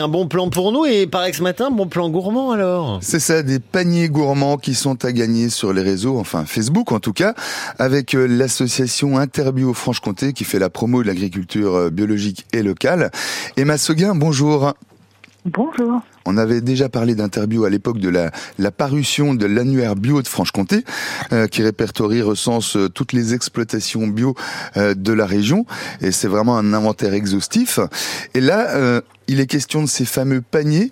Un bon plan pour nous et pareil ce matin, bon plan gourmand alors. C'est ça, des paniers gourmands qui sont à gagner sur les réseaux, enfin Facebook en tout cas, avec euh, l'association Interbio Franche-Comté qui fait la promo de l'agriculture euh, biologique et locale. Emma Seguin, bonjour. Bonjour. On avait déjà parlé d'Interbio à l'époque de la, parution de l'annuaire bio de Franche-Comté, euh, qui répertorie, recense euh, toutes les exploitations bio euh, de la région. Et c'est vraiment un inventaire exhaustif. Et là, il est question de ces fameux paniers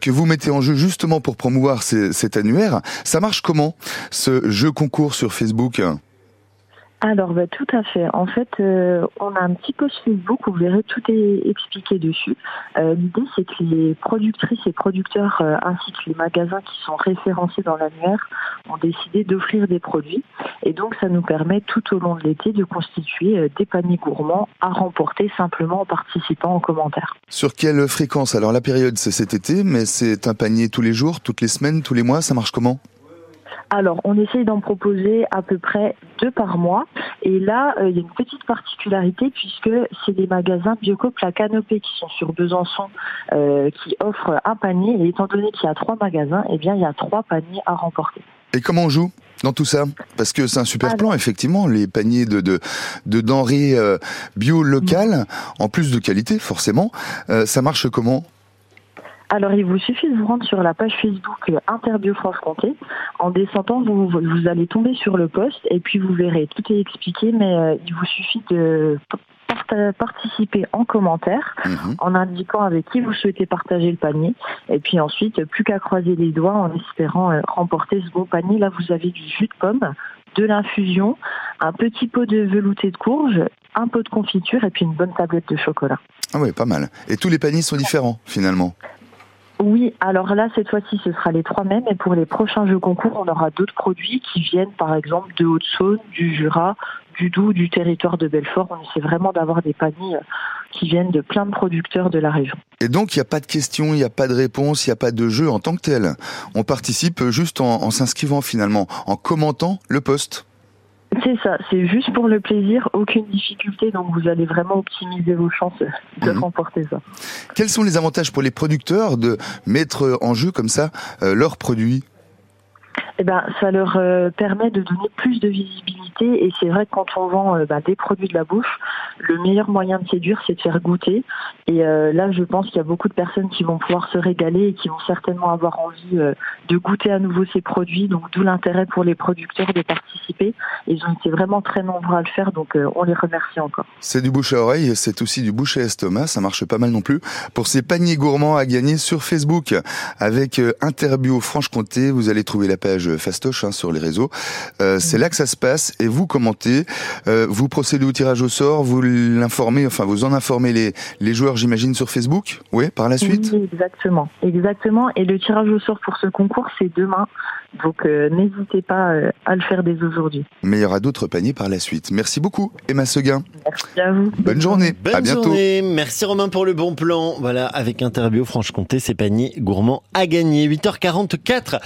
que vous mettez en jeu justement pour promouvoir cet annuaire. Ça marche comment, ce jeu concours sur Facebook? Alors, bah, tout à fait. En fait, euh, on a un petit post Facebook vous verrez tout est expliqué dessus. Euh, L'idée, c'est que les productrices et producteurs, euh, ainsi que les magasins qui sont référencés dans l'annuaire, ont décidé d'offrir des produits. Et donc, ça nous permet tout au long de l'été de constituer des paniers gourmands à remporter simplement en participant en commentaire. Sur quelle fréquence? Alors, la période, c'est cet été, mais c'est un panier tous les jours, toutes les semaines, tous les mois. Ça marche comment? Alors, on essaye d'en proposer à peu près deux par mois. Et là, euh, il y a une petite particularité puisque c'est des magasins Biocop La Canopée qui sont sur Besançon euh, qui offrent un panier. Et étant donné qu'il y a trois magasins, eh bien, il y a trois paniers à remporter. Et comment on joue dans tout ça? Parce que c'est un super Alors. plan, effectivement, les paniers de, de, de denrées euh, bio locales, en plus de qualité, forcément. Ça marche comment? Alors, il vous suffit de vous rendre sur la page Facebook euh, Interbio Franche-Comté. En descendant, vous, vous allez tomber sur le post et puis vous verrez, tout est expliqué, mais euh, il vous suffit de part- participer en commentaire Mhm. en indiquant avec qui vous souhaitez partager le panier. Et puis ensuite, plus qu'à croiser les doigts en espérant euh, remporter ce beau panier. Là, vous avez du jus de pomme, de l'infusion, un petit pot de velouté de courge, un pot de confiture et puis une bonne tablette de chocolat. Ah ouais, pas mal. Et tous les paniers sont différents, finalement? Oui, alors là, cette fois-ci, ce sera les trois mêmes. Et pour les prochains jeux concours, on aura d'autres produits qui viennent, par exemple, de Haute-Saône, du Jura, du Doubs, du territoire de Belfort. On essaie vraiment d'avoir des paniers euh, qui viennent de plein de producteurs de la région. Et donc, il n'y a pas de questions, il n'y a pas de réponse, il n'y a pas de jeu en tant que tel. On participe juste en, en s'inscrivant, finalement, en commentant le post. C'est ça, c'est juste pour le plaisir, aucune difficulté, donc vous allez vraiment optimiser vos chances de Mhm. remporter ça. Quels sont les avantages pour les producteurs de mettre en jeu comme ça euh, leurs produits? Eh ben, ça leur euh, permet de donner plus de visibilité et c'est vrai que quand on vend euh, bah, des produits de la bouche, le meilleur moyen de séduire, c'est de faire goûter. Et euh, là, je pense qu'il y a beaucoup de personnes qui vont pouvoir se régaler et qui vont certainement avoir envie euh, de goûter à nouveau ces produits. Donc, d'où l'intérêt pour les producteurs de participer. Ils ont été vraiment très nombreux à le faire, donc euh, on les remercie encore. C'est du bouche à oreille, c'est aussi du bouche à estomac, ça marche pas mal non plus. Pour ces paniers gourmands à gagner sur Facebook, avec euh, Interbio Franche-Comté, vous allez trouver la page Fastoche hein, sur les réseaux. Euh, c'est là que ça se passe et vous commentez, euh, vous procédez au tirage au sort, vous l'informez, enfin vous en informez les, les joueurs j'imagine sur Facebook, oui, par la suite? Oui, exactement, exactement. Et le tirage au sort pour ce concours, c'est demain. Donc, euh, n'hésitez pas euh, à le faire dès aujourd'hui. Mais il y aura d'autres paniers par la suite. Merci beaucoup Emma Seguin, Merci à vous. bonne journée, Bonne à bientôt. journée. Merci Romain pour le bon plan. Voilà, avec Interbio Franche-Comté, ces paniers gourmands à gagner. 8h44.